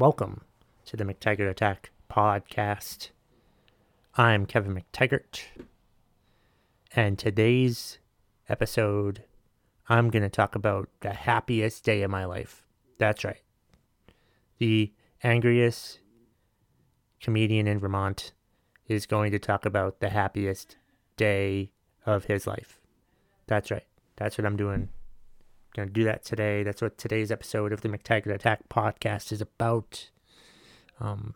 Welcome to the McTaggart Attack podcast. I'm Kevin McTaggart, and today's episode, I'm going to talk about the happiest day of my life. That's right. The angriest comedian in Vermont is going to talk about the happiest day of his life. That's right. That's what I'm doing. Going to do that today. That's what today's episode of the McTaggart Attack podcast is about. Um,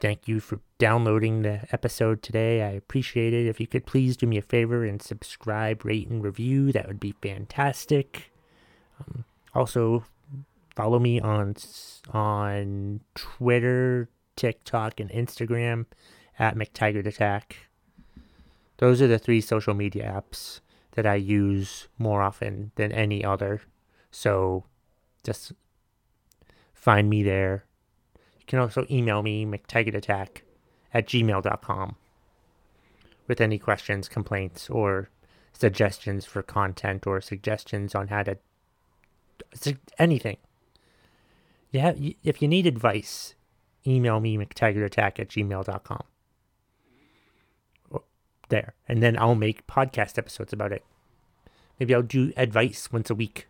thank you for downloading the episode today. I appreciate it. If you could please do me a favor and subscribe, rate, and review, that would be fantastic. Um, also, follow me on on Twitter, TikTok, and Instagram at McTaggart Attack. Those are the three social media apps that I use more often than any other. So just find me there. You can also email me, McTaggartAttack at gmail.com with any questions, complaints, or suggestions for content or suggestions on how to anything. Yeah, if you need advice, email me mctaggartattack at gmail.com there, and then I'll make podcast episodes about it. Maybe I'll do advice once a week.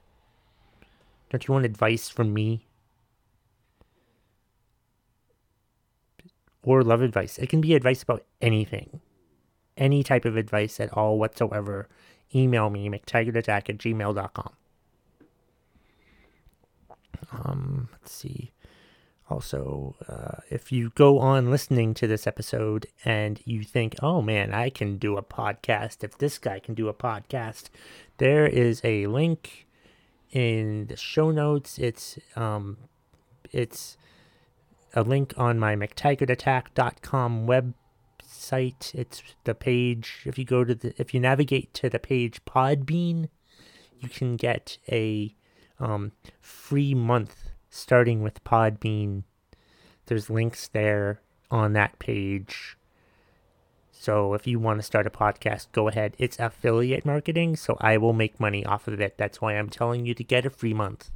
Don't you want advice from me? Or love advice. It can be advice about anything. Any type of advice at all whatsoever. Email me, mctaggartattack at gmail.com. Um, let's see. Also, uh, if you go on listening to this episode and you think, oh man, I can do a podcast if this guy can do a podcast, there is a link in the show notes. It's um, it's a link on my McTaggartAttack.com website. It's the page. If you go to the, if you navigate to the page Podbean, you can get a um, free month starting with Podbean. There's links there on that page. So if you want to start a podcast, go ahead. It's affiliate marketing, so I will make money off of it. That's why I'm telling you to get a free month.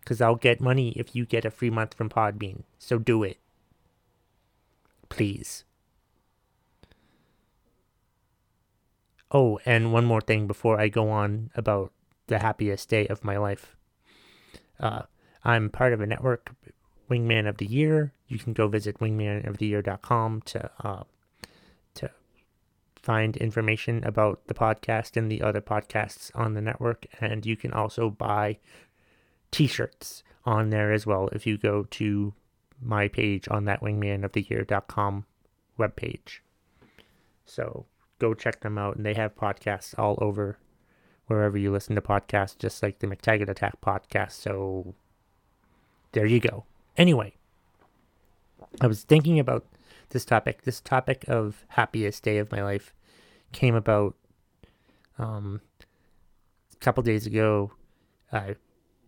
Because I'll get money if you get a free month from Podbean. So do it. Please. Oh, and one more thing before I go on about the happiest day of my life. Uh, I'm part of a network, Wingman of the Year. You can go visit wingmanoftheyear.com to uh, to find information about the podcast and the other podcasts on the network, and you can also buy T-shirts on there as well if you go to my page on that wingmanoftheyear.com webpage. So go check them out, and they have podcasts all over wherever you listen to podcasts, just like the McTaggart Attack podcast. So there you go. Anyway, I was thinking about this topic. This topic of happiest day of my life came about um, a couple days ago. I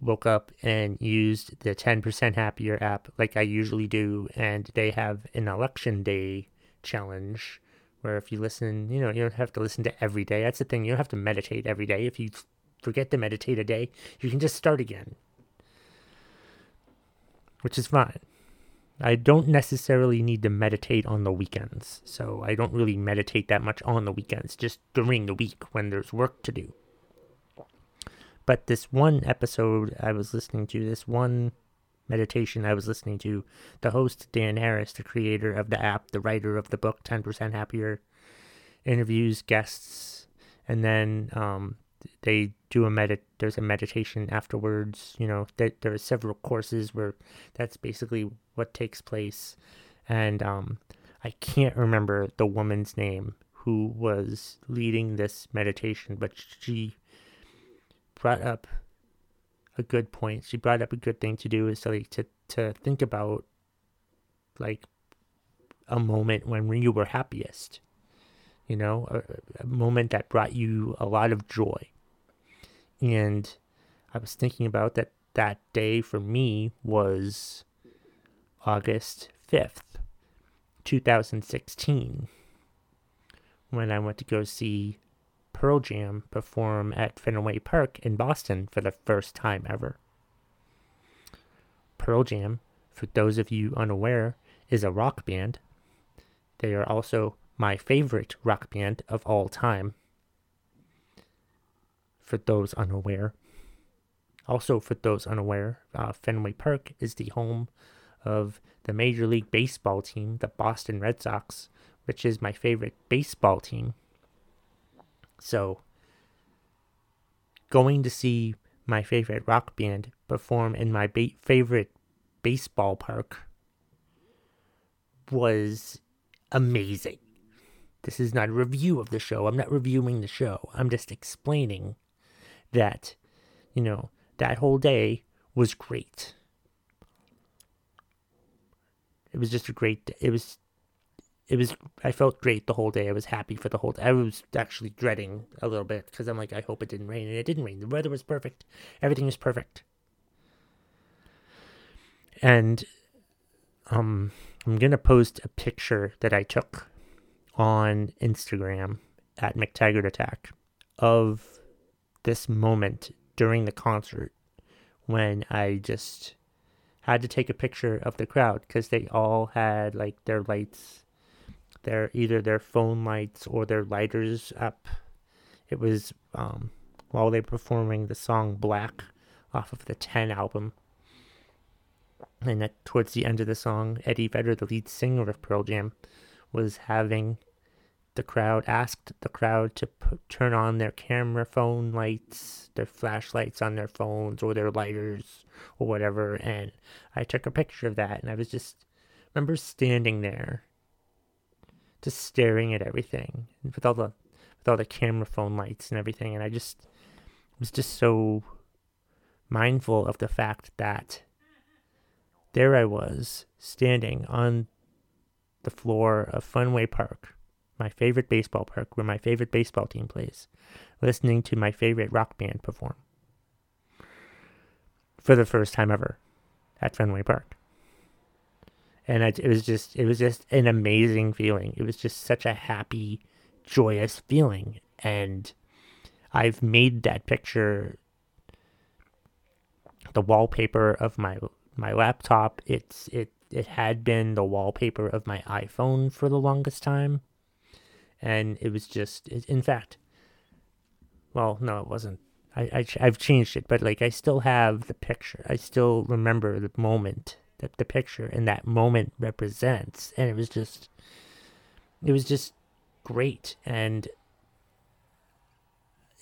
woke up and used the 10% happier app like I usually do, and they have an election day challenge where if you listen, you know, you don't have to listen to every day. That's the thing. You don't have to meditate every day. If you forget to meditate a day, you can just start again which is fine. I don't necessarily need to meditate on the weekends, so I don't really meditate that much on the weekends, just during the week when there's work to do. But this one episode I was listening to, this one meditation I was listening to, the host, Dan Harris, the creator of the app, the writer of the book 10% Happier, interviews guests, and then um, they do a medit there's a meditation afterwards you know there, there are several courses where that's basically what takes place. And um i can't remember the woman's name who was leading this meditation but she brought up a good point. She brought up a good thing to do is to like to to think about like a moment when you were happiest you know a, a moment that brought you a lot of joy and I was thinking about that that day for me was August 5th, 2016, when I went to go see Pearl Jam perform at Fenway Park in Boston for the first time ever. Pearl Jam, for those of you unaware, is a rock band. They are also my favorite rock band of all time. For those unaware. Also, for those unaware, uh, Fenway Park is the home of the Major League Baseball team, the Boston Red Sox, which is my favorite baseball team. So, going to see my favorite rock band perform in my ba- favorite baseball park was amazing. This is not a review of the show. I'm not reviewing the show. I'm just explaining that, you know, that whole day was great. It was just a great day. it was it was I felt great the whole day. I was happy for the whole day. I was actually dreading a little bit because I'm like I hope it didn't rain and it didn't rain. The weather was perfect. Everything was perfect. And um I'm going to post a picture that I took on Instagram at McTaggart Attack of this moment during the concert when I just had to take a picture of the crowd because they all had like their lights, their either their phone lights or their lighters up. It was um, while they were performing the song Black off of the 10 album. And at, towards the end of the song, Eddie Vedder, the lead singer of Pearl Jam, was having the crowd asked the crowd to put, turn on their camera phone lights, their flashlights on their phones or their lighters or whatever. And I took a picture of that, and I was just remember standing there, just staring at everything with all the with all the camera phone lights and everything, and I just was just so mindful of the fact that there I was standing on the floor of Fenway Park my favorite baseball park where my favorite baseball team plays, listening to my favorite rock band perform for the first time ever at Fenway Park. And it was just it was just an amazing feeling. It was just such a happy, joyous feeling and I've made that picture the wallpaper of my my laptop. It's it it had been the wallpaper of my iPhone for the longest time and it was just in fact well no it wasn't. I, I i've changed it but like i still have the picture. I still remember the moment that the picture and that moment represents. And it was just it was just great. And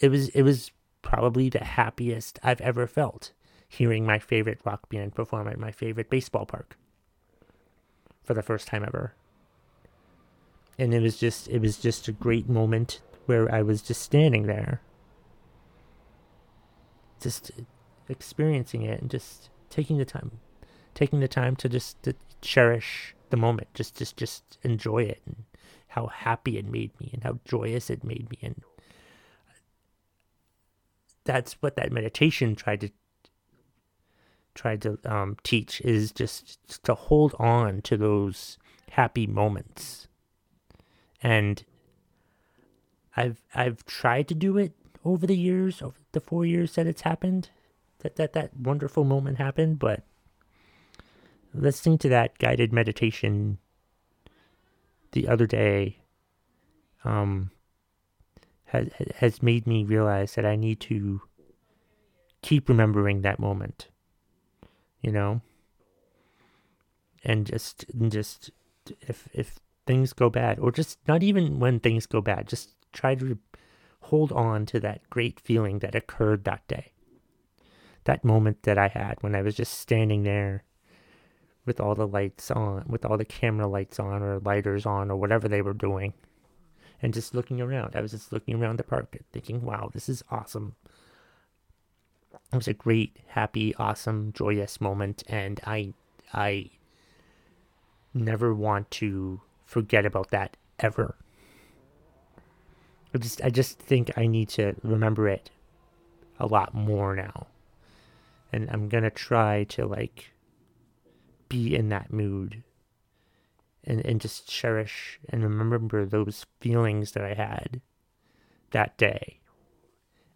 it was it was probably the happiest i've ever felt hearing my favorite rock band perform at my favorite baseball park for the first time ever and it was just it was just a great moment where I was just standing there. Just experiencing it and just taking the time taking the time to just to cherish the moment. Just just just enjoy it and how happy it made me and how joyous it made me. And that's what that meditation tried to tried to um, teach is just to hold on to those happy moments and I've I've tried to do it over the years, over the four years that it's happened, that that that wonderful moment happened. But listening to that guided meditation the other day, um, has has made me realize that I need to keep remembering that moment, you know, and just and just if if things go bad, or just not even when things go bad, just try to hold on to that great feeling that occurred that day. That moment that I had when I was just standing there with all the lights on, with all the camera lights on, or lighters on, or whatever they were doing, and just looking around. I was just looking around the park, thinking, wow, this is awesome. It was a great, happy, awesome, joyous moment, and I, I never want to forget about that ever. I just I just think I need to remember it a lot more now. And I'm going to try to like be in that mood and and just cherish and remember those feelings that I had that day.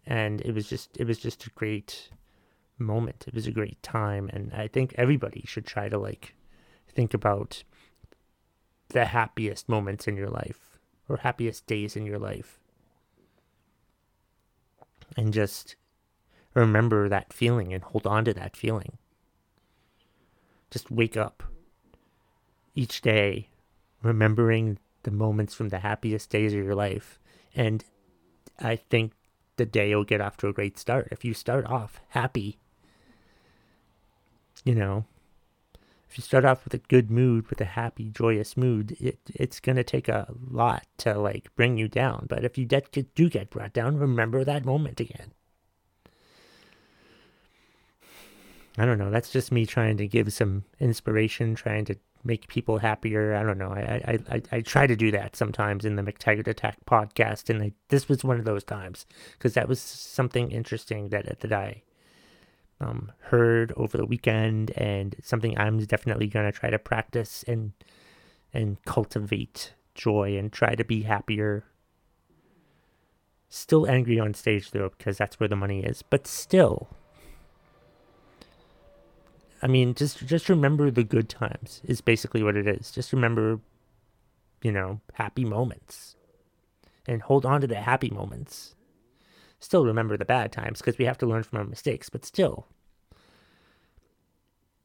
And it was just it was just a great moment. It was a great time. And I think everybody should try to like think about the happiest moments in your life or happiest days in your life. And just remember that feeling and hold on to that feeling. Just wake up each day remembering the moments from the happiest days of your life. And I think the day will get off to a great start. If you start off happy, you know, if you start off with a good mood, with a happy, joyous mood, it, it's going to take a lot to like bring you down. But if you get, do get brought down, remember that moment again. I don't know. That's just me trying to give some inspiration, trying to make people happier. I don't know. I I, I, I try to do that sometimes in the McTaggart Attack podcast, and I, this was one of those times because that was something interesting that that I um, heard over the weekend, and something I'm definitely gonna try to practice and and cultivate joy and try to be happier. Still angry on stage though, because that's where the money is, but still I mean, just just remember the good times is basically what it is. Just remember, you know, happy moments, and hold on to the happy moments. Still remember the bad times because we have to learn from our mistakes, but still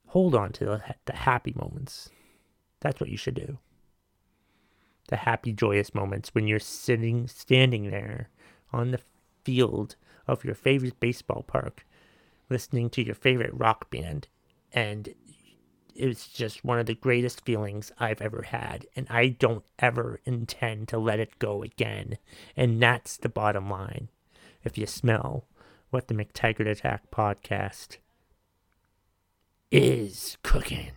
hold on to the, the happy moments. That's what you should do. The happy, joyous moments when you're sitting, standing there on the field of your favorite baseball park, listening to your favorite rock band and it's just one of the greatest feelings I've ever had, and I don't ever intend to let it go again. And that's the bottom line. If you smell what the McTaggart Attack podcast is cooking.